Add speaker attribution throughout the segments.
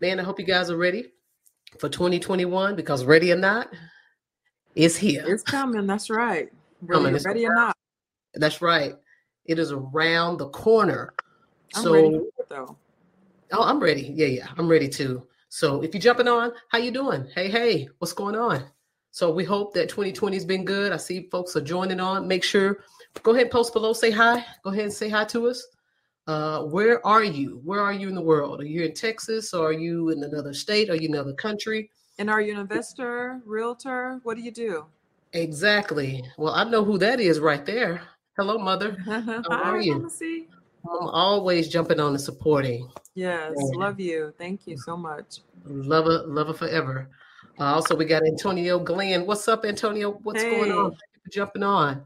Speaker 1: Man, I hope you guys are ready for 2021 because ready or not, it's here.
Speaker 2: It's coming. That's right.
Speaker 1: Coming.
Speaker 2: Ready,
Speaker 1: It's
Speaker 2: ready or not.
Speaker 1: That's right. It is around the corner.
Speaker 2: I'm
Speaker 1: so
Speaker 2: ready though.
Speaker 1: Oh, I'm ready. Yeah, yeah, I'm ready too. So if you're jumping on, how you doing? Hey, hey, what's going on? So we hope that 2020 has been good. I see folks are joining on. Make sure, go ahead and post below, say hi. Go ahead and say hi to us. Uh, where are you? Where are you in the world? Are you in Texas? Or are you in another state? Are you in another country?
Speaker 2: And are you an investor, realtor? What do you do?
Speaker 1: Exactly. Well, I know who that is right there. Hello, mother.
Speaker 2: Hi,
Speaker 1: are you? I'm always jumping on and supporting.
Speaker 2: Yes, love you. Thank you so much.
Speaker 1: Love her, love her forever. Uh, also, we got Antonio Glenn. What's up, Antonio? What's going on?
Speaker 2: Hey.
Speaker 1: Thank you for jumping on.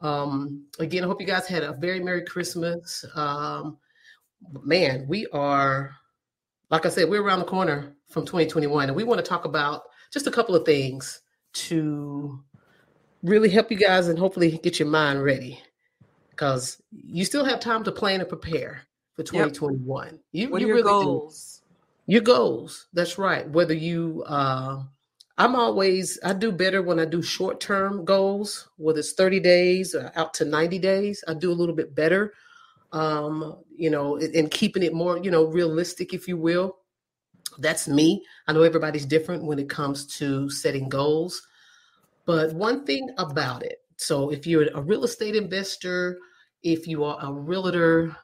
Speaker 1: Um, again, I hope you guys had a very Merry Christmas. Um, man, we are, like I said, we're around the corner from 2021, and we want to talk about just a couple of things to really help you guys and hopefully get your mind ready because you still have time to plan and prepare for 2021. You,
Speaker 2: What are
Speaker 1: you
Speaker 2: your
Speaker 1: really do.
Speaker 2: goals?
Speaker 1: Your goals. That's right. Whether you, uh, I'm always, I do better when I do short term goals, whether it's 30 days or out to 90 days. I do a little bit better, um, you know, and keeping it more, you know, realistic, if you will. That's me. I know everybody's different when it comes to setting goals. But one thing about it so if you're a real estate investor, if you are a realtor,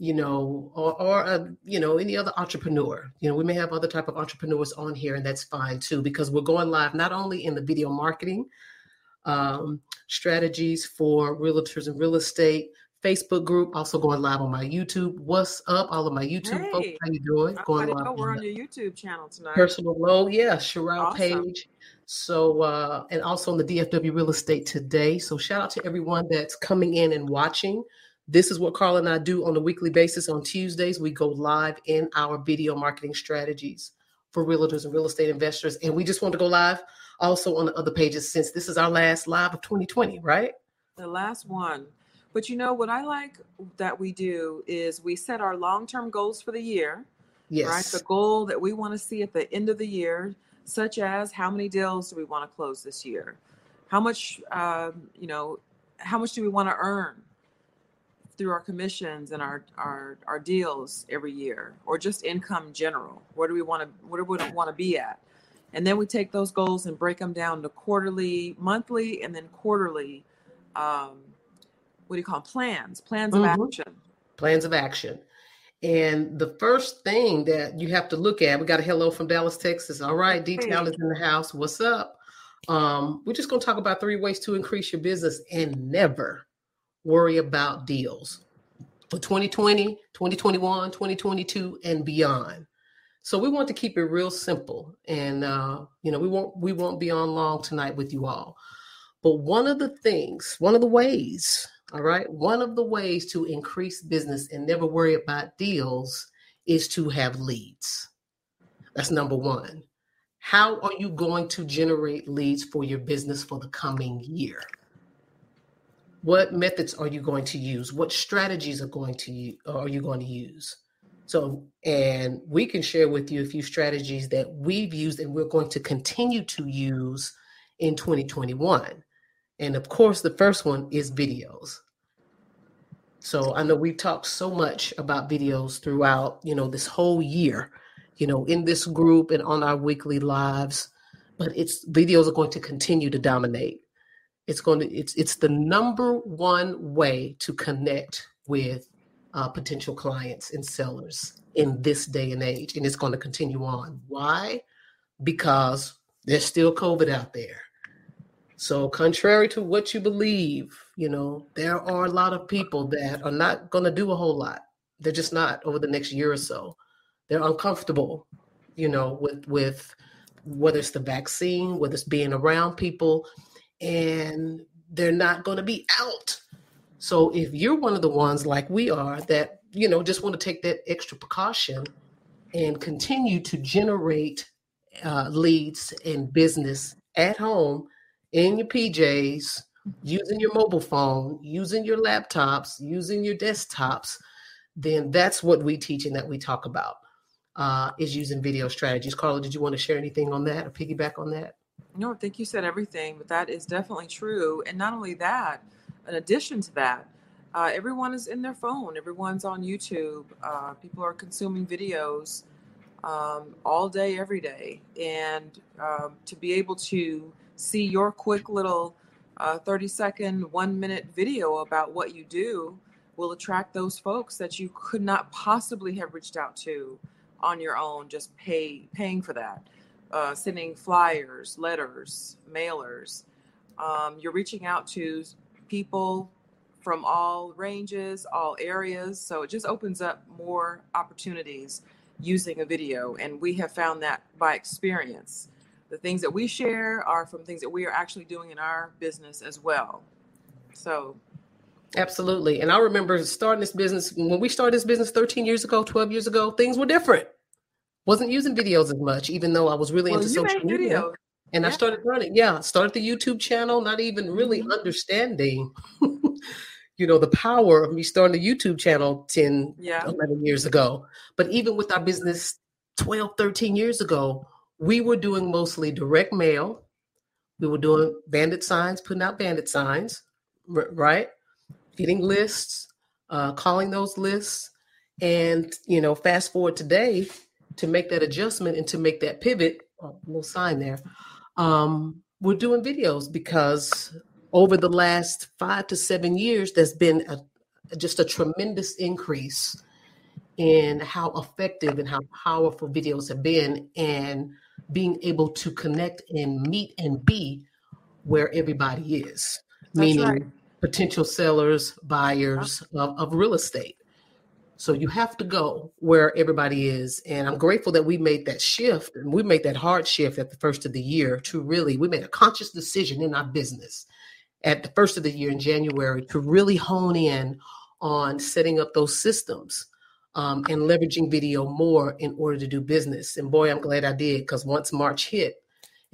Speaker 1: you know, or, or a, you know, any other entrepreneur. You know, we may have other type of entrepreneurs on here, and that's fine too, because we're going live not only in the video marketing um, strategies for realtors and real estate Facebook group, also going live on my YouTube. What's up, all of my YouTube folks?
Speaker 2: Hey,
Speaker 1: How you doing?
Speaker 2: I
Speaker 1: Going live
Speaker 2: know we're
Speaker 1: on
Speaker 2: on your YouTube channel tonight.
Speaker 1: personal low, yeah, Sherelle
Speaker 2: Awesome.
Speaker 1: Page. So, uh, and also on the DFW Real Estate today. So, shout out to everyone that's coming in and watching. This is what Carl and I do on a weekly basis. On Tuesdays, we go live in our video marketing strategies for realtors and real estate investors. And we just want to go live also on the other pages since this is our last live of 2020, right?
Speaker 2: The last one. But you know what I like that we do is we set our long-term goals for the year,
Speaker 1: Yes. right?
Speaker 2: The goal that we want to see at the end of the year, such as how many deals do we want to close this year? How much, um, you know, how much do we want to earn through our commissions and our our our deals every year, or just income general? Where do we want to where do we want to be at? And then we take those goals and break them down to quarterly, monthly, and then quarterly. Um, what do you call 'em? plans? Plans of
Speaker 1: Mhm.
Speaker 2: action.
Speaker 1: plans of action. And the first thing that you have to look at, we got a hello from Dallas, Texas. All right, detail is in the house. What's up? Um, we're just going to talk about three ways to increase your business and never worry about deals for 2020, 2021, 2022, and beyond. So we want to keep it real simple, and uh, you know we won't we won't be on long tonight with you all. But one of the things, one of the ways, all right, one of the ways to increase business and never worry about deals is to have leads. That's number one. How are you going to generate leads for your business for the coming year? What methods are you going to use? What strategies are going to u- are you going to use? So, and we can share with you a few strategies that we've used and we're going to continue to use in 2021. And of course, the first one is videos. So I know we've talked so much about videos throughout, you know, this whole year, you know, in this group and on our weekly lives, but it's videos are going to continue to dominate. It's going to it's it's the number one way to connect with uh, potential clients and sellers in this day and age, and it's going to continue on. Why? Because there's still COVID out there. So, contrary to what you believe, you know, there are a lot of people that are not going to do a whole lot. They're just not over the next year or so. They're uncomfortable, you know, with with whether it's the vaccine, whether it's being around people, and they're not going to be out. So, if you're one of the ones like we are that you know just want to take that extra precaution and continue to generate uh, leads and business at home in your PJs, using your mobile phone, using your laptops, using your desktops, then that's what we teach and that we talk about uh, is using video strategies. Carla, did you want to share anything on that or piggyback on that?
Speaker 2: No, I think you said everything, but that is definitely true. And not only that, in addition to that, uh, everyone is in their phone. Everyone's on YouTube. Uh, people are consuming videos um, all day, every day. And um, to be able to see your quick little uh, 30 second, one minute video about what you do will attract those folks that you could not possibly have reached out to on your own, just pay paying for that. Uh, sending flyers, letters, mailers. Um, you're reaching out to people from all ranges, all areas. So it just opens up more opportunities using a video. And we have found that by experience the things that we share are from things that we are actually doing in our business as well. So,
Speaker 1: absolutely. And I remember starting this business when we started this business 13 years ago, 12 years ago, things were different. Wasn't using videos as much, even though I was really well, into social media. Videos. And yeah. I started running, yeah, started the YouTube channel, not even really mm-hmm. understanding, you know, the power of me starting the YouTube channel 10, yeah. 11 years ago. But even with our business 12, 13 years ago, we were doing mostly direct mail. We were doing bandit signs, putting out bandit signs, right? Getting lists, uh, calling those lists. And, you know, fast forward today to make that adjustment and to make that pivot, oh, little sign there. Um, we're doing videos because over the last five to seven years, there's been a, just a tremendous increase in how effective and how powerful videos have been. And being able to connect and meet and be where everybody is, That's meaning right. potential sellers, buyers of, of real estate. So you have to go where everybody is. And I'm grateful that we made that shift and we made that hard shift at the first of the year to really, we made a conscious decision in our business at the first of the year in January to really hone in on setting up those systems um, and leveraging video more in order to do business. And boy, I'm glad I did because once March hit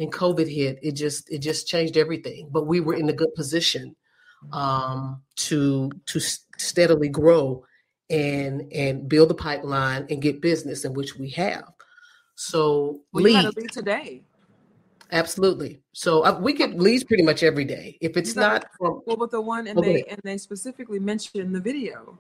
Speaker 1: and COVID hit, it just it just changed everything. But we were in a good position um, to to steadily grow and and build a pipeline and get business in which we have. So
Speaker 2: well, lead, lead today.
Speaker 1: Absolutely. So uh, we get leads pretty much every day. If it's not
Speaker 2: from, well, but the one and they and they specifically mentioned the video.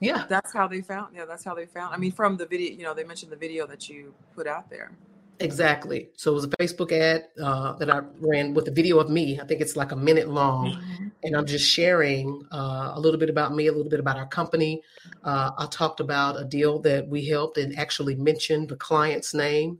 Speaker 1: Yeah.
Speaker 2: That's how they found. Yeah, that's how they found. I mean, from the video, you know, they mentioned the video that you put out there.
Speaker 1: Exactly. So it was a Facebook ad uh, that I ran with a video of me. I think it's like a minute long. Mm-hmm. And I'm just sharing uh, a little bit about me, a little bit about our company. Uh, I talked about a deal that we helped and actually mentioned the client's name,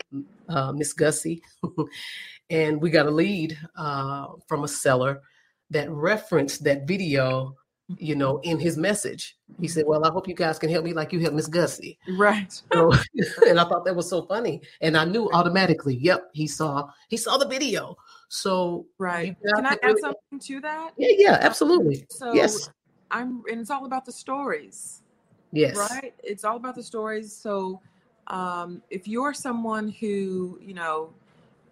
Speaker 1: uh, Miss Gussie. and we got a lead uh, from a seller that referenced that video you know, in his message. He said, Well, I hope you guys can help me like you helped Miss Gussie.
Speaker 2: Right.
Speaker 1: So, and I thought that was so funny. And I knew automatically, yep, he saw he saw the video. So
Speaker 2: right. Can I add really, something to that?
Speaker 1: Yeah, yeah, absolutely. So yes.
Speaker 2: I'm and it's all about the stories.
Speaker 1: Yes.
Speaker 2: Right? It's all about the stories. So um if you're someone who, you know,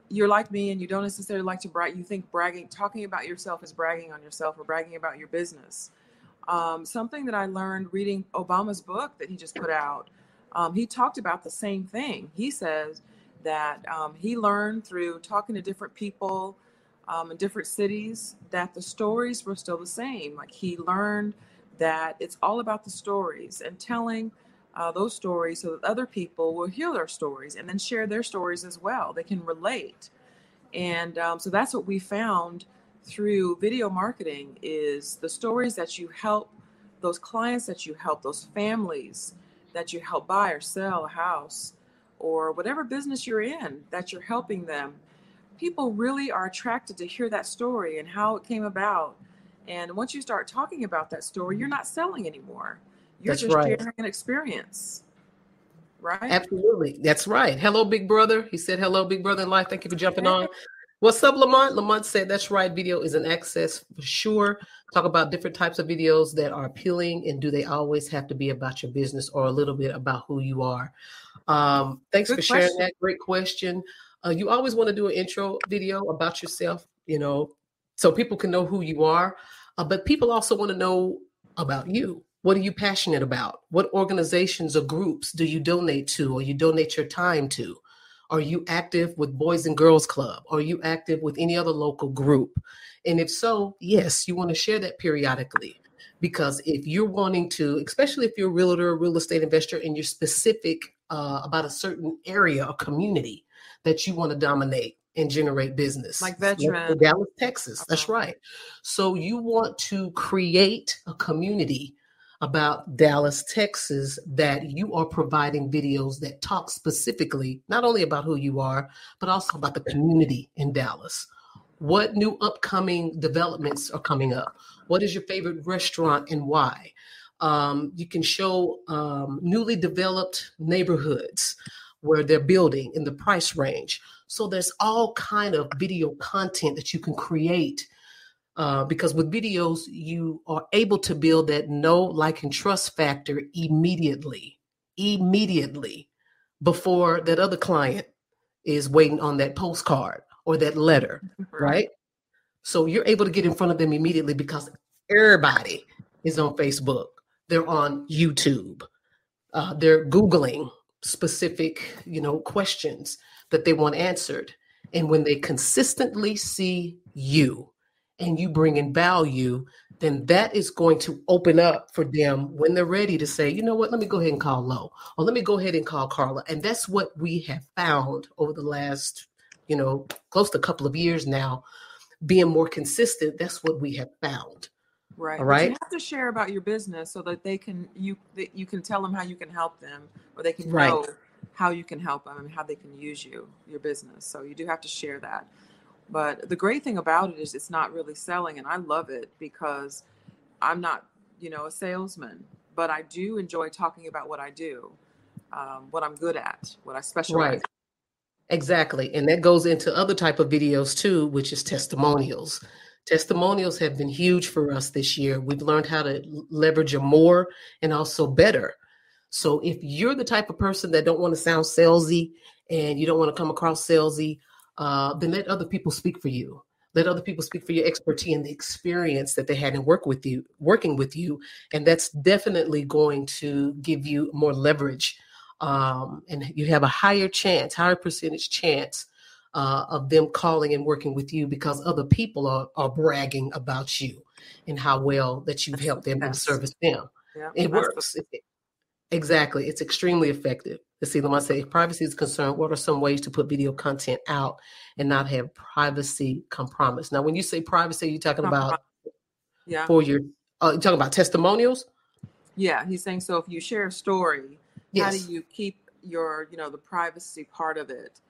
Speaker 2: you're like me and you don't necessarily like to brag, you think bragging, talking about yourself is bragging on yourself or bragging about your business um, something that I learned reading Obama's book that he just put out. um, he talked about the same thing. He says that um, he learned through talking to different people um, in different cities that the stories were still the same. Like he learned that it's all about the stories and telling uh, those stories so that other people will hear their stories and then share their stories as well. They can relate. And um, so that's what we found through video marketing is the stories that you help those clients that you help, those families that you help buy or sell a house or whatever business you're in that you're helping them, people really are attracted to hear that story and how it came about. And once you start talking about that story, you're not selling anymore. You're
Speaker 1: That's
Speaker 2: just
Speaker 1: right.
Speaker 2: sharing an experience. Right?
Speaker 1: Absolutely. That's right. Hello, big brother. He said, Hello, big brother in life. Thank you for jumping on. What's up, Lamont? Lamont said, That's right. Video is an access for sure. Talk about different types of videos that are appealing, and do they always have to be about your business or a little bit about who you are? Um, thanks
Speaker 2: Good
Speaker 1: for sharing
Speaker 2: question.
Speaker 1: that. Great question. Uh, you always want to do an intro video about yourself, you know, so people can know who you are. Uh, but people also want to know about you. What are you passionate about? What organizations or groups do you donate to or you donate your time to? Are you active with Boys and Girls Club? Are you active with any other local group? And if so, yes, you want to share that periodically. Because if you're wanting to, especially if you're a realtor, real estate investor, and you're specific uh, about a certain area or community that you want to dominate and generate business,
Speaker 2: Like
Speaker 1: Let's
Speaker 2: veteran.
Speaker 1: Dallas, Texas. That's
Speaker 2: Uh-huh.
Speaker 1: right. So you want to create a community about Dallas, Texas, that you are providing videos that talk specifically not only about who you are, but also about the community in Dallas. What new upcoming developments are coming up? What is your favorite restaurant and why? Um, you can show um, newly developed neighborhoods where they're building in the price range. So there's all kind of video content that you can create uh, because with videos you are able to build that know, like, and trust factor immediately, immediately before that other client is waiting on that postcard or that letter, right? So you're able to get in front of them immediately because everybody is on Facebook. They're on YouTube. Uh, they're Googling specific, you know, questions that they want answered. And when they consistently see you and you bring in value, then that is going to open up for them when they're ready to say, you know what, let me go ahead and call Lo, or let me go ahead and call Carla. And that's what we have found over the last, you know, close to a couple of years now, being more consistent. That's what we have found.
Speaker 2: Right.
Speaker 1: All
Speaker 2: But
Speaker 1: right.
Speaker 2: you have to share about your business so that they can you that you can tell them how you can help them or they can
Speaker 1: Right.
Speaker 2: know how you can help them and how they can use you, your business. So you do have to share that. But the great thing about it is it's not really selling and I love it because I'm not, you know, a salesman, but I do enjoy talking about what I do, um, what I'm good at, what I specialize
Speaker 1: Right. Exactly. And that goes into other type of videos too, which is testimonials. Testimonials have been huge for us this year. We've learned how to leverage them more and also better. So if you're the type of person that don't want to sound salesy and you don't want to come across salesy, uh, then let other people speak for you. Let other people speak for your expertise and the experience that they had in work with you, working with you, and that's definitely going to give you more leverage um, and you have a higher chance, higher percentage chance uh, of them calling and working with you because other people are, are bragging about you and how well that you've helped them and serviced them.
Speaker 2: Yeah,
Speaker 1: It
Speaker 2: the-
Speaker 1: works. Exactly. It's extremely effective. Let's see, let me say, if privacy is concerned, what are some ways to put video content out and not have privacy compromise? Now, when you say privacy, you're talking about
Speaker 2: yeah.
Speaker 1: for your, uh, you're talking about testimonials?
Speaker 2: Yeah, he's saying so if you share a story, how do you keep your, you know, the privacy part of it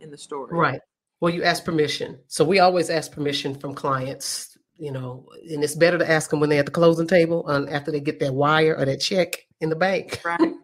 Speaker 2: in the story?
Speaker 1: Right. Well, you ask permission. So we always ask permission from clients, you know, and it's better to ask them when they're at the closing table and after they get that wire or that check in the bank.
Speaker 2: Right.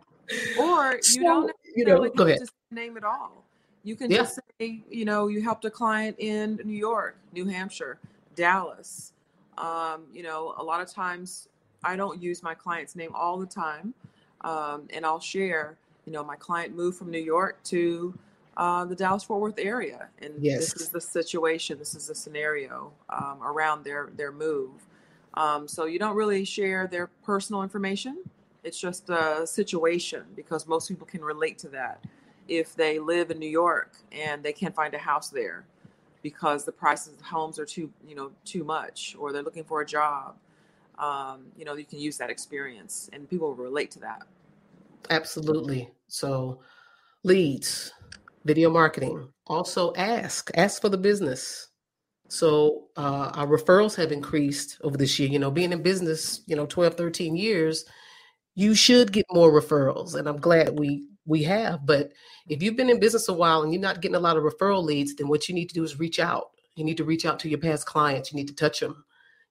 Speaker 2: Or you don't
Speaker 1: you know, go ahead.
Speaker 2: name it all. You can
Speaker 1: Yeah.
Speaker 2: just say, you know, you helped a client in New York, New Hampshire, Dallas. Um, you know, a lot of times I don't use my client's name all the time. Um, and I'll share, you know, my client moved from New York to uh, the Dallas Fort Worth area. And
Speaker 1: Yes.
Speaker 2: this is the situation, this is the scenario um, around their, their move. Um, so you don't really share their personal information it's just a situation because most people can relate to that. If they live in New York and they can't find a house there because the prices of homes are too, you know, too much, or they're looking for a job, um, you know, you can use that experience, and people relate to that.
Speaker 1: Absolutely. So, leads, video marketing. Also, ask ask for the business. So uh, our referrals have increased over this year. You know, being in business, you know, 12, 13 years, you should get more referrals and i'm glad we we have but if you've been in business a while and you're not getting a lot of referral leads then what you need to do is reach out. You need to reach out to your past clients. You need to touch them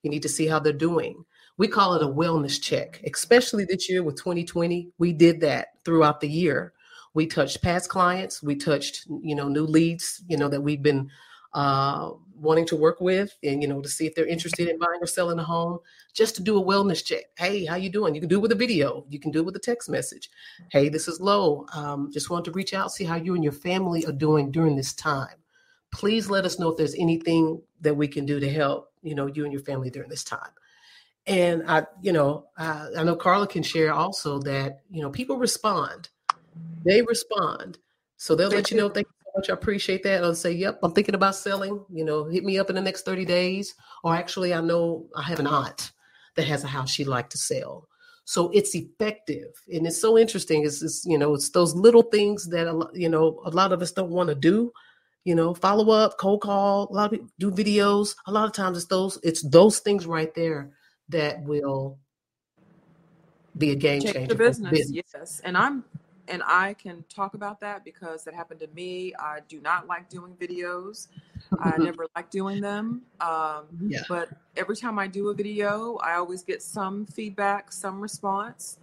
Speaker 1: you need to see how they're doing. We call it a wellness check especially this year with 2020 we did that throughout the year. We touched past clients. We touched you know new leads you know that we've been uh, wanting to work with and you know to see if they're interested in buying or selling a home just to do a wellness check. Hey how you doing? You can do it with a video. You can do it with a text message. Hey this is Lo um, just want to reach out see how you and your family are doing during this time. Please let us know if there's anything that we can do to help you know you and your family during this time. And i you know I, I know carla can share also that you know people respond. They respond. So they'll let you know if they much. I appreciate that. I'll say, yep, I'm thinking about selling. You know, hit me up in the next 30 days. Or actually, I know I have an aunt that has a house she'd like to sell. So it's effective. And it's so interesting. It's, it's you know, it's those little things that, you know, a lot of us don't want to do. You know, follow up, cold call, a lot of people do videos. A lot of times it's those, it's those things right there that will be a game
Speaker 2: Change
Speaker 1: changer.
Speaker 2: the business, yes. And I'm and I can talk about that because that happened to me. I do not like doing videos. I never like doing them. Um,
Speaker 1: Yeah.
Speaker 2: but every time I do a video, I always get some feedback, some response,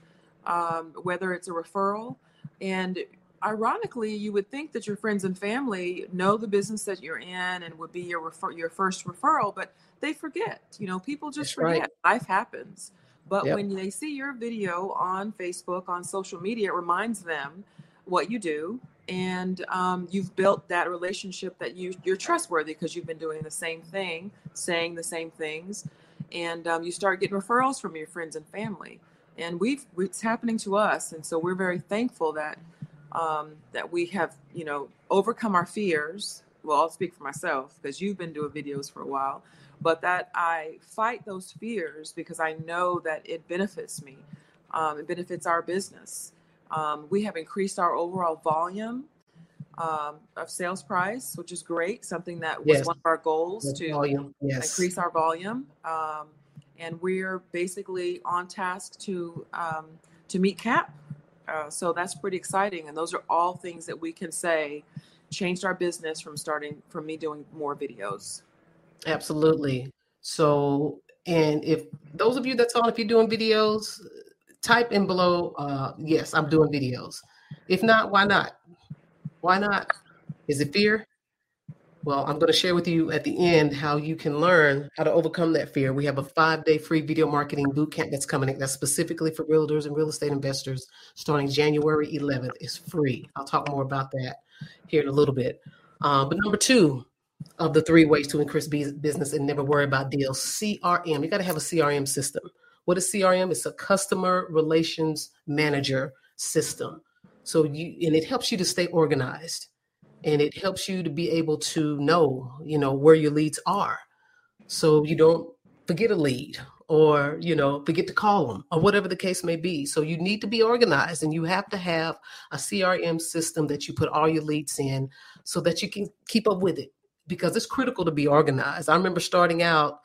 Speaker 2: um, whether it's a referral. And ironically, you would think that your friends and family know the business that you're in and would be your refer- your first referral, but they forget. You know, people just
Speaker 1: That's right.
Speaker 2: forget. Life happens. But
Speaker 1: Yep.
Speaker 2: when they see your video on Facebook, on social media, it reminds them what you do. And um, you've built that relationship that you, you're trustworthy because you've been doing the same thing, saying the same things. And um, you start getting referrals from your friends and family. And we've it's happening to us. And so we're very thankful that um, that we have, you know, overcome our fears. Well, I'll speak for myself because you've been doing videos for a while but that I fight those fears because I know that it benefits me. Um, it benefits our business. Um, we have increased our overall volume um, of sales price, which is great. Something that was
Speaker 1: Yes.
Speaker 2: one of our goals
Speaker 1: With
Speaker 2: to
Speaker 1: volume. Yes.
Speaker 2: increase our volume. Um, and we're basically on task to um, to meet cap. Uh, so that's pretty exciting. And those are all things that we can say changed our business from starting from me doing more videos.
Speaker 1: Absolutely. So, and if those of you that's on, if you're doing videos, type in below, uh, yes, I'm doing videos. If not, why not? Why not? Is it fear? Well, I'm going to share with you at the end how you can learn how to overcome that fear. We have a five day free video marketing boot camp that's coming that's specifically for realtors and real estate investors starting January 11th. It's free. I'll talk more about that here in a little bit. Um, but number two of the three ways to increase business and never worry about deals CRM. You got to have a CRM system. What is CRM? It's a customer relations manager system. So you, and it helps you to stay organized and it helps you to be able to know you know where your leads are so you don't forget a lead or you know forget to call them or whatever the case may be so you need to be organized and you have to have a crm system that you put all your leads in so that you can keep up with it because it's critical to be organized i remember starting out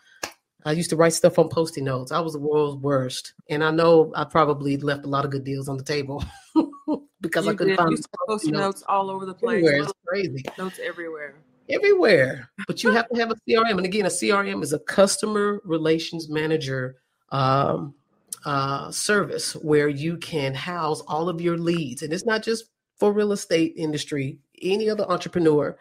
Speaker 1: i used to write stuff on post-it notes i was the world's worst and i know i probably left a lot of good deals on the table because i couldn't
Speaker 2: did.
Speaker 1: find
Speaker 2: You
Speaker 1: the
Speaker 2: used to post
Speaker 1: post-it notes
Speaker 2: notes all over the place.
Speaker 1: everywhere. It's crazy
Speaker 2: Notes everywhere.
Speaker 1: everywhere. But you have to have a CRM. And again, a CRM is a customer relations manager um, uh, service where you can house all of your leads. And it's not just for real estate industry, any other entrepreneur.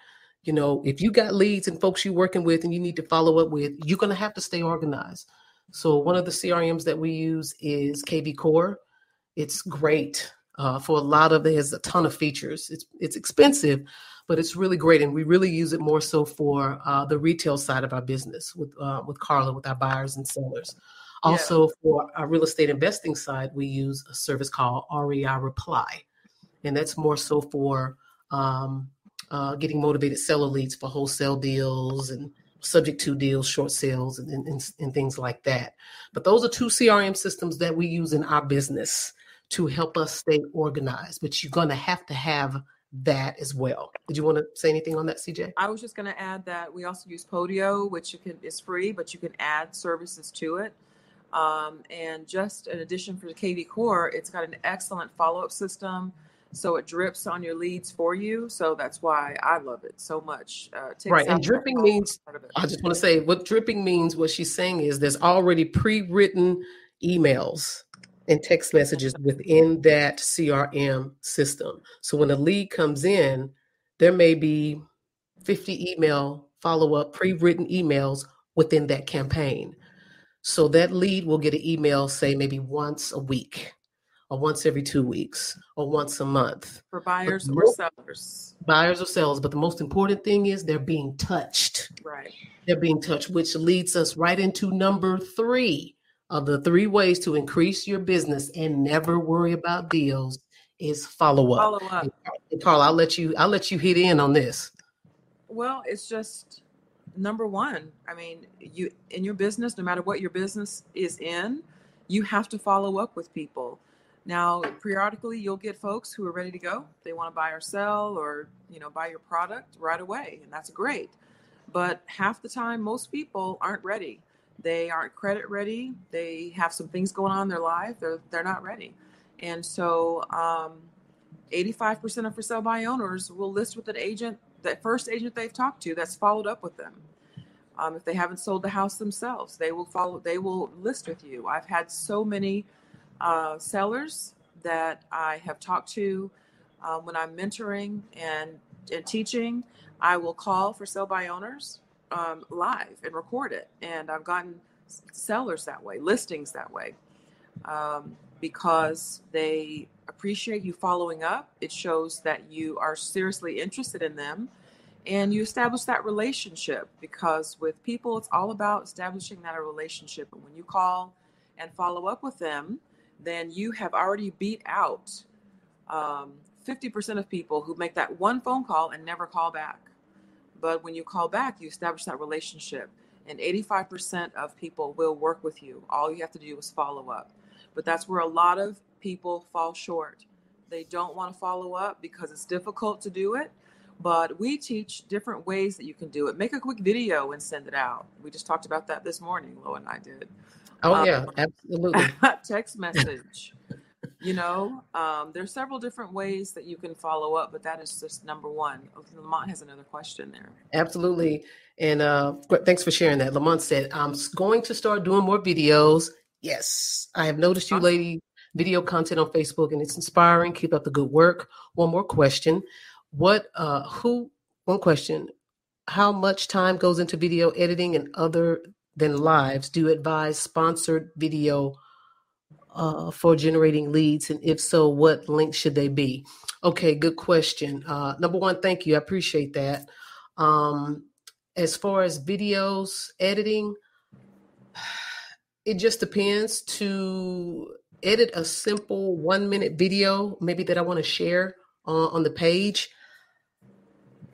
Speaker 1: You know, if you got leads and folks you're working with and you need to follow up with, you're going to have to stay organized. So one of the CRMs that we use is KV Core. It's great uh, for a lot of. It has a ton of features. It's it's expensive, but it's really great, and we really use it more so for uh, the retail side of our business with uh, with Carla, with our buyers and sellers. Also, for our real estate investing side, we use a service called REI Reply, and that's more so for um, uh, getting motivated seller leads for wholesale deals and subject to deals, short sales, and, and, and things like that. But those are two CRM systems that we use in our business to help us stay organized. But you're going to have to have that as well. Did you want to say anything on that, CJ?
Speaker 2: I was just going to add that we also use Podio, which you can is free, but you can add services to it. Um, and just in addition for the KV Core, it's got an excellent follow up system. So it drips on your leads for you. So that's why I love it so much.
Speaker 1: Uh, right. And dripping means, I just want to say what dripping means, what she's saying is there's already pre written emails and text messages within that CRM system. So when a lead comes in, there may be 50 email follow up, pre written emails within that campaign. So that lead will get an email, say maybe once a week, or once every two weeks, or once a month.
Speaker 2: For buyers or sellers.
Speaker 1: Buyers or sellers. But the most important thing is they're being touched.
Speaker 2: Right.
Speaker 1: They're being touched, which leads us right into number three of the three ways to increase your business and never worry about deals is follow up.
Speaker 2: Follow up.
Speaker 1: And Carl, I'll let you I'll let you hit in on this.
Speaker 2: Well, it's just number one. I mean, you in your business, no matter what your business is in, you have to follow up with people. Now, periodically you'll get folks who are ready to go. They want to buy or sell or, you know, buy your product right away, and that's great. But half the time most people aren't ready they aren't credit ready. They have some things going on in their life. They're they're not ready, and so um, 85% of for sale by owners will list with an agent, that first agent they've talked to that's followed up with them. Um, if they haven't sold the house themselves, they will follow. They will list with you. I've had so many uh, sellers that I have talked to uh, when I'm mentoring and, and teaching. I will call for sell by owners um, live and record it. And I've gotten sellers that way, listings that way, um, because they appreciate you following up. It shows that you are seriously interested in them and you establish that relationship because with people, it's all about establishing that relationship. And when you call and follow up with them, then you have already beat out um, 50% of people who make that one phone call and never call back. But when you call back, you establish that relationship. And 85% of people will work with you. All you have to do is follow up. But that's where a lot of people fall short. They don't want to follow up because it's difficult to do it. But we teach different ways that you can do it. Make a quick video and send it out. We just talked about that this morning, Lo and I did.
Speaker 1: Oh, um, yeah, absolutely.
Speaker 2: text message you know? Um, there's several different ways that you can follow up but that is just number one. Lamont has another question there.
Speaker 1: Absolutely. And uh, thanks for sharing that. Lamont said i'm going to start doing more videos. Yes. I have noticed you lady video content on facebook and it's inspiring. Keep up the good work. One more question. What uh who one question. How much time goes into video editing and other than lives do you advise sponsored video uh, for generating leads? And if so, what links should they be? Okay, good question. Uh, number one, thank you. I appreciate that. Um, as far as videos editing, it just depends to edit a simple one minute video, maybe that I want to share uh, on the page.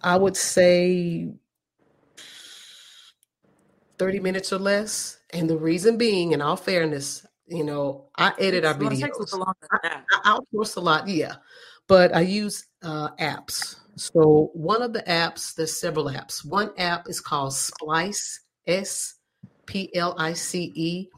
Speaker 1: I would say 30 minutes or less. And the reason being, in all fairness, you know, I edit our videos. I, I outsource a lot, yeah, but I use uh, apps. So one of the apps, there's several apps. One app is called Splice, S P L I C E,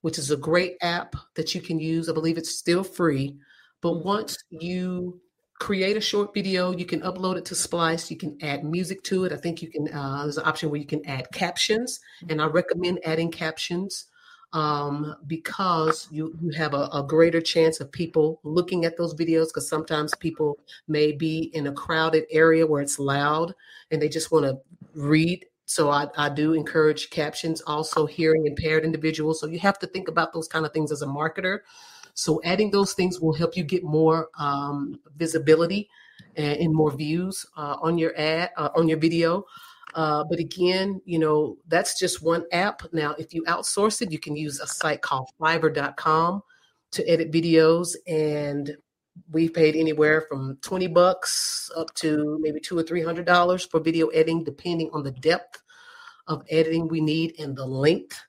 Speaker 1: which is a great app that you can use. I believe it's still free, but once you create a short video, you can upload it to Splice. You can add music to it. I think you can. Uh, there's an option where you can add captions, and I recommend adding captions um, because you you have a, a, greater chance of people looking at those videos because sometimes people may be in a crowded area where it's loud and they just want to read so I, I do encourage captions also hearing impaired individuals so you have to think about those kind of things as a marketer so adding those things will help you get more um, visibility and, and, more views uh, on your ad uh, on your video Uh, but again, you know, that's just one app. Now, if you outsource it, you can use a site called fiverr.com to edit videos. And we've paid anywhere from 20 bucks up to maybe two or three hundred dollars for video editing, depending on the depth of editing we need and the length.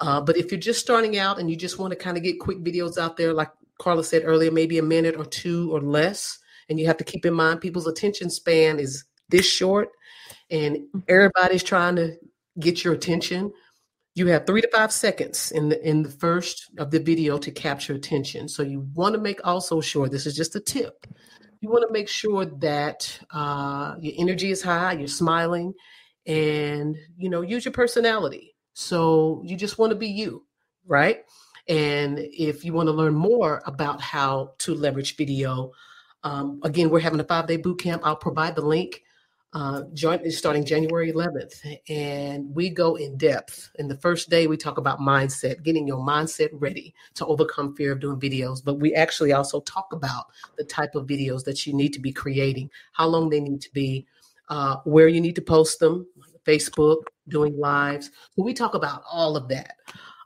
Speaker 1: Uh, but if you're just starting out and you just want to kind of get quick videos out there, like Carla said earlier, maybe a minute or two or less, and you have to keep in mind people's attention span is this short and everybody's trying to get your attention you have three to five seconds in the in the first of the video to capture attention. So you want to make also sure this is just a tip you want to make sure that uh, your energy is high you're smiling and you know use your personality so you just want to be you right and if you want to learn more about how to leverage video um, again we're having a five day boot camp i'll provide the link uh, joint is starting January 11th, and we go in depth. In the first day, we talk about mindset, getting your mindset ready to overcome fear of doing videos. But we actually also talk about the type of videos that you need to be creating, how long they need to be, uh, where you need to post them, Facebook, doing lives. So we talk about all of that.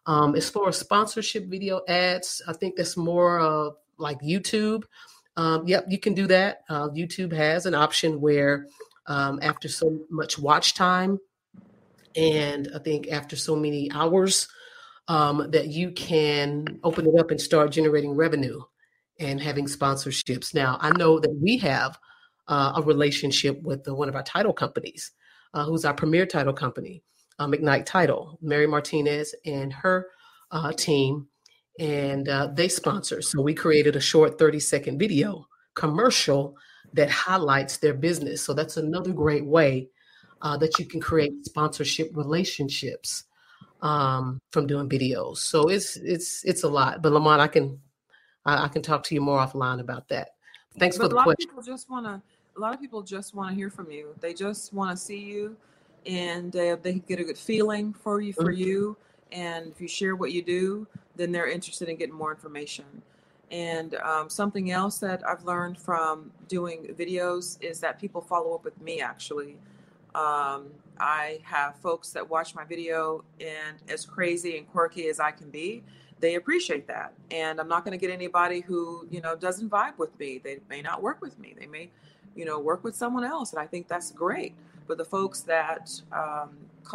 Speaker 1: Um, as far as sponsorship video ads, I think that's more of like YouTube. Um, yep, you can do that. Uh, YouTube has an option where um, after so much watch time and I think after so many hours um, that you can open it up and start generating revenue and having sponsorships. Now, I know that we have uh, a relationship with the, one of our title companies, uh, who's our premier title company, uh, McKnight Title, Mary Martinez and her uh, team, and uh, they sponsor. So we created a short 30 second video commercial that highlights their business. So that's another great way uh, that you can create sponsorship relationships um, from doing videos. So it's it's it's a lot. But Lamont, I can I, I can talk to you more offline about that. Thanks
Speaker 2: but
Speaker 1: for the question.
Speaker 2: people just want to. A lot of people just want to hear from you. They just want to see you, and uh, they get a good feeling for you for
Speaker 1: Mhm.
Speaker 2: you. And if you share what you do, then they're interested in getting more information. And um, something else that I've learned from doing videos is that people follow up with me actually. Um, I have folks that watch my video, and as crazy and quirky as I can be, they appreciate that. And I'm not going to get anybody who, you know, doesn't vibe with me. They may not work with me. They may, you know, work with someone else. And I think that's great. But the folks that um,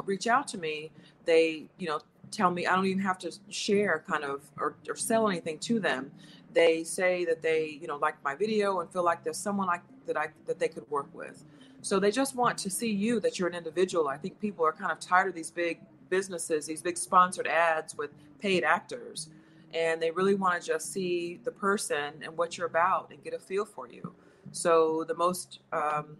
Speaker 2: reach out to me, they, you know, tell me I don't even have to share kind of or, or sell anything to them they say that they you know like my video and feel like there's someone like that I that they could work with. So they just want to see you that you're an individual. I think people are kind of tired of these big businesses, these big sponsored ads with paid actors, and they really want to just see the person and what you're about and get a feel for you. So the most um,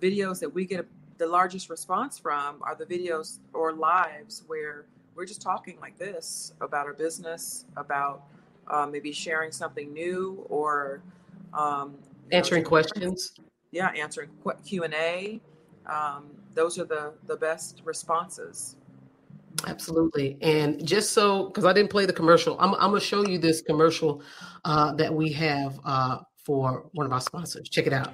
Speaker 2: videos that we get the largest response from are the videos or lives where we're just talking like this about our business, about uh, maybe sharing something new or um, you know,
Speaker 1: Answering questions.
Speaker 2: yeah answering q&a um, those are the the best responses
Speaker 1: Absolutely. And just so, because I didn't play the commercial, I'm, I'm going to show you this commercial uh, that we have uh, for one of our sponsors. Check it out.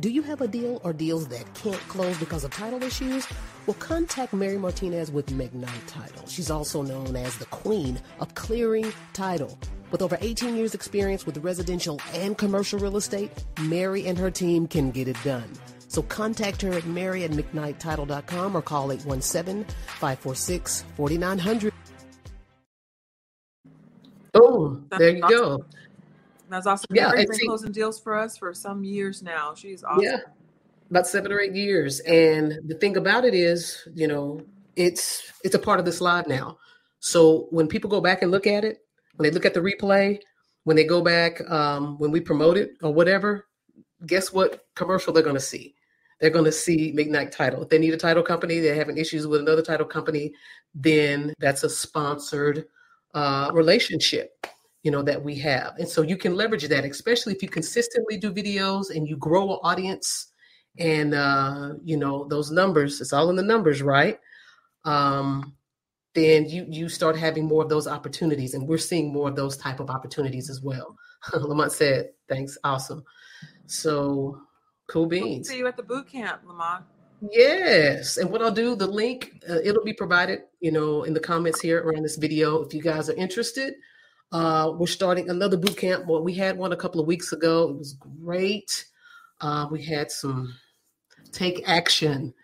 Speaker 3: Do you have a deal or deals that can't close because of title issues? Well, contact Mary Martinez with McKnight Title. She's also known as the queen of clearing title. With over 18 years experience with residential and commercial real estate, Mary and her team can get it done. So contact her at mary at mcknighttitle.com or call 817-546-4900.
Speaker 1: Boom. There you go.
Speaker 2: That's awesome
Speaker 1: Yeah,
Speaker 2: been
Speaker 1: see-
Speaker 2: closing deals for us for some years now she's awesome
Speaker 1: Yeah. About seven or eight years. And the thing about it is, you know, it's it's a part of this live now. So when people go back and look at it, when they look at the replay, when they go back, um, when we promote it or whatever, guess what commercial they're going to see? They're going to see McKnight Title. If they need a title company, they're having issues with another title company, then that's a sponsored uh, relationship, you know, that we have. And so you can leverage that, especially if you consistently do videos and you grow an audience and, uh, you know, those numbers, it's all in the numbers, right? Um, then you you start having more of those opportunities and we're seeing more of those type of opportunities as well lamont said thanks awesome so cool beans
Speaker 2: see you at the boot camp lamont
Speaker 1: Yes, and what I'll do, the link, uh, it'll be provided, you know, in the comments here around this video. If you guys are interested, uh, we're starting another boot camp. Well, we had one a couple of weeks ago. It was great. Uh, we had some take action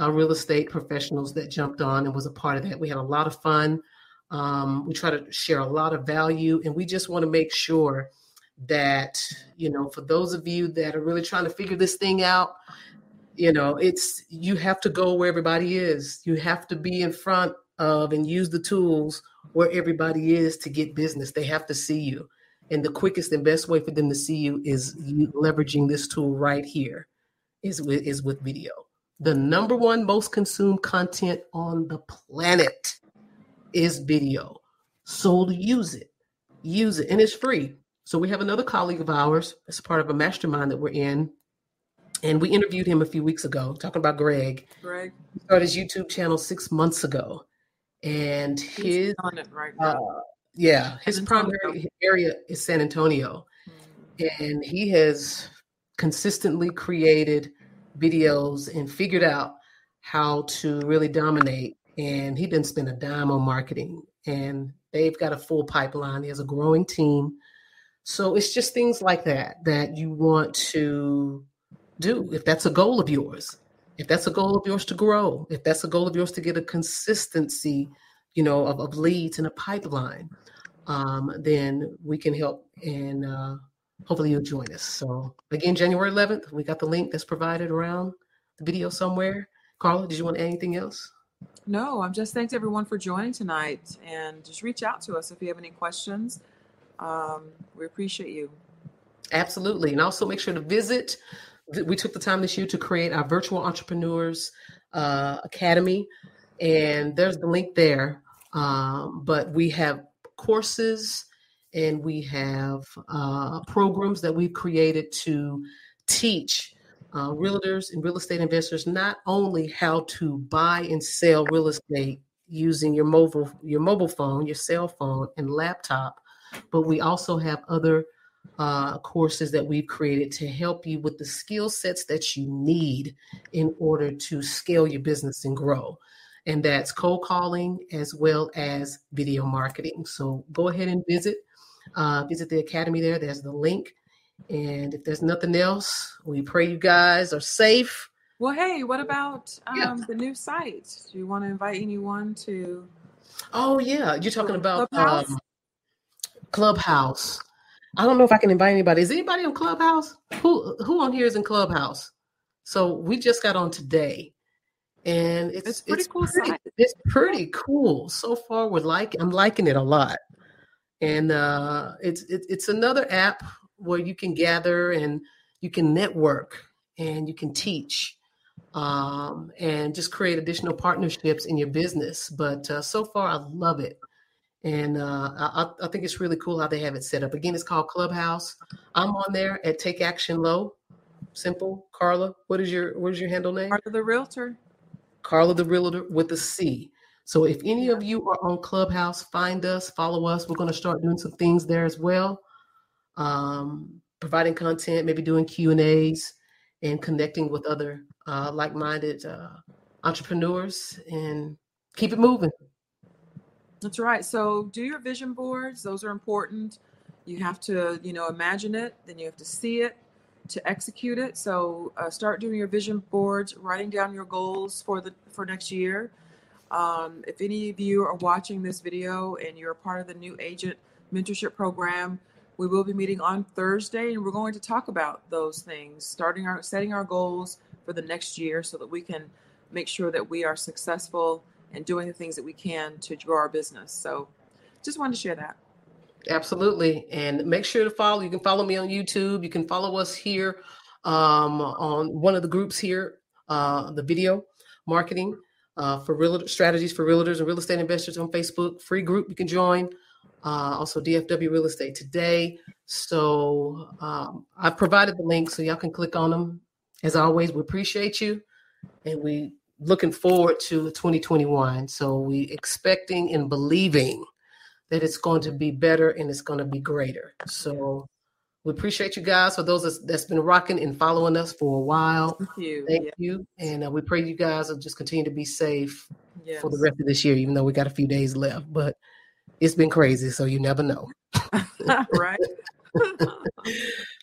Speaker 1: uh, real estate professionals that jumped on and was a part of that. We had a lot of fun. Um, we try to share a lot of value, and we just want to make sure that you know, for those of you that are really trying to figure this thing out, you know it's you have to go where everybody is you have to be in front of and use the tools where everybody is to get business. They have to see you. And the quickest and best way for them to see you is you leveraging this tool right here is with is with video. The number one most consumed content on the planet is video. So use it. Use it. And it's free. So we have another colleague of ours as part of a mastermind that we're in. And we interviewed him a few weeks ago, talking about Greg.
Speaker 2: Greg.
Speaker 1: He started his YouTube channel six months ago, and his
Speaker 2: right
Speaker 1: uh, yeah, his primary area is San Antonio, mm-hmm. and he has consistently created videos and figured out how to really dominate. And he didn't spend a dime on marketing, and they've got a full pipeline. He has a growing team. So it's just things like that that you want to do if that's a goal of yours if that's a goal of yours to grow if that's a goal of yours to get a consistency you know of, of leads in a pipeline um, then we can help and uh, hopefully you'll join us. So again january 11th we got the link that's provided around the video somewhere. Carla did you want anything else?
Speaker 2: No i'm just thanks everyone for joining tonight and just reach out to us if you have any questions. Um, we appreciate you.
Speaker 1: Absolutely and also make sure to visit we took the time this year to create our virtual entrepreneurs uh, academy and there's the link there. Um, but we have courses and we have uh, programs that we've created to teach uh, realtors and real estate investors not only how to buy and sell real estate using your mobile your mobile phone your cell phone and laptop but we also have other uh, courses that we've created to help you with the skill sets that you need in order to scale your business and grow. And that's cold calling as well as video marketing. So go ahead and visit. Uh, visit the academy there. There's the link. And if there's nothing else, we pray you guys are safe.
Speaker 2: Well, hey, what about um, yeah. the new site? Do you want to invite anyone to?
Speaker 1: Oh yeah, you're talking about Clubhouse. Um, Clubhouse. I don't know if I can invite anybody. Is anybody on Clubhouse? Who who on here is in Clubhouse? So we just got on today, and it's
Speaker 2: it's pretty
Speaker 1: it's
Speaker 2: cool.
Speaker 1: Pretty, it's pretty cool so far. We're like I'm liking it a lot, and uh, it's it, it's another app where you can gather and you can network and you can teach um, and just create additional partnerships in your business. But uh, so far, I love it and uh, I, I, think it's really cool how they have it set up. Again, it's called Clubhouse. I'm on there at Take Action Lo. Simple, Carla. What is your what is your handle name?
Speaker 2: Carla the Realtor.
Speaker 1: Carla the Realtor with a C. So if any of you are on Clubhouse, find us, follow us. We're going to start doing some things there as well, um, providing content, maybe doing Q and A's, and connecting with other uh, like-minded uh, entrepreneurs, and keep it moving.
Speaker 2: That's right. So do your vision boards. Those are important. You have to, you know, imagine it, then you have to see it to execute it. So uh, start doing your vision boards, writing down your goals for the for next year. Um, if any of you are watching this video and you're part of the new agent mentorship program, we will be meeting on Thursday, and we're going to talk about those things, starting our setting our goals for the next year, so that we can make sure that we are successful and doing the things that we can to grow our business. So just wanted to share that.
Speaker 1: Absolutely. And make sure to follow. You can follow me on YouTube. You can follow us here um, on one of the groups here, uh, the video marketing uh, for real strategies for realtors and real estate investors on Facebook. Free group you can join. Uh, also, DFW Real Estate Today. So um, I've provided the link so y'all can click on them. As always, we appreciate you and we looking forward to 2021. So we expecting and believing that it's going to be better and it's going to be greater. So We appreciate you guys for those that's, that's been rocking and following us for a while.
Speaker 2: Thank you.
Speaker 1: Thank
Speaker 2: Yeah.
Speaker 1: you. And uh, we pray you guys will just continue to be safe
Speaker 2: Yes.
Speaker 1: for the rest of this year, even though we got a few days left. But it's been crazy, so you never know.
Speaker 2: right?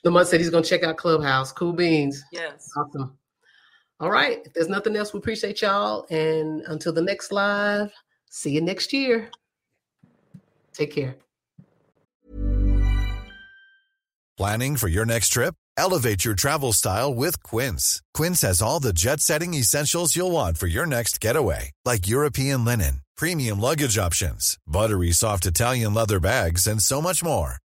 Speaker 1: Lamont said he's going to check out Clubhouse. Cool beans.
Speaker 2: yes.
Speaker 1: Awesome. All right. If there's nothing else, we appreciate y'all. And until the next live, see you next year. Take care.
Speaker 4: Planning for your next trip? Elevate your travel style with Quince. Quince has all the jet setting essentials you'll want for your next getaway, like European linen, premium luggage options, buttery soft Italian leather bags, and so much more.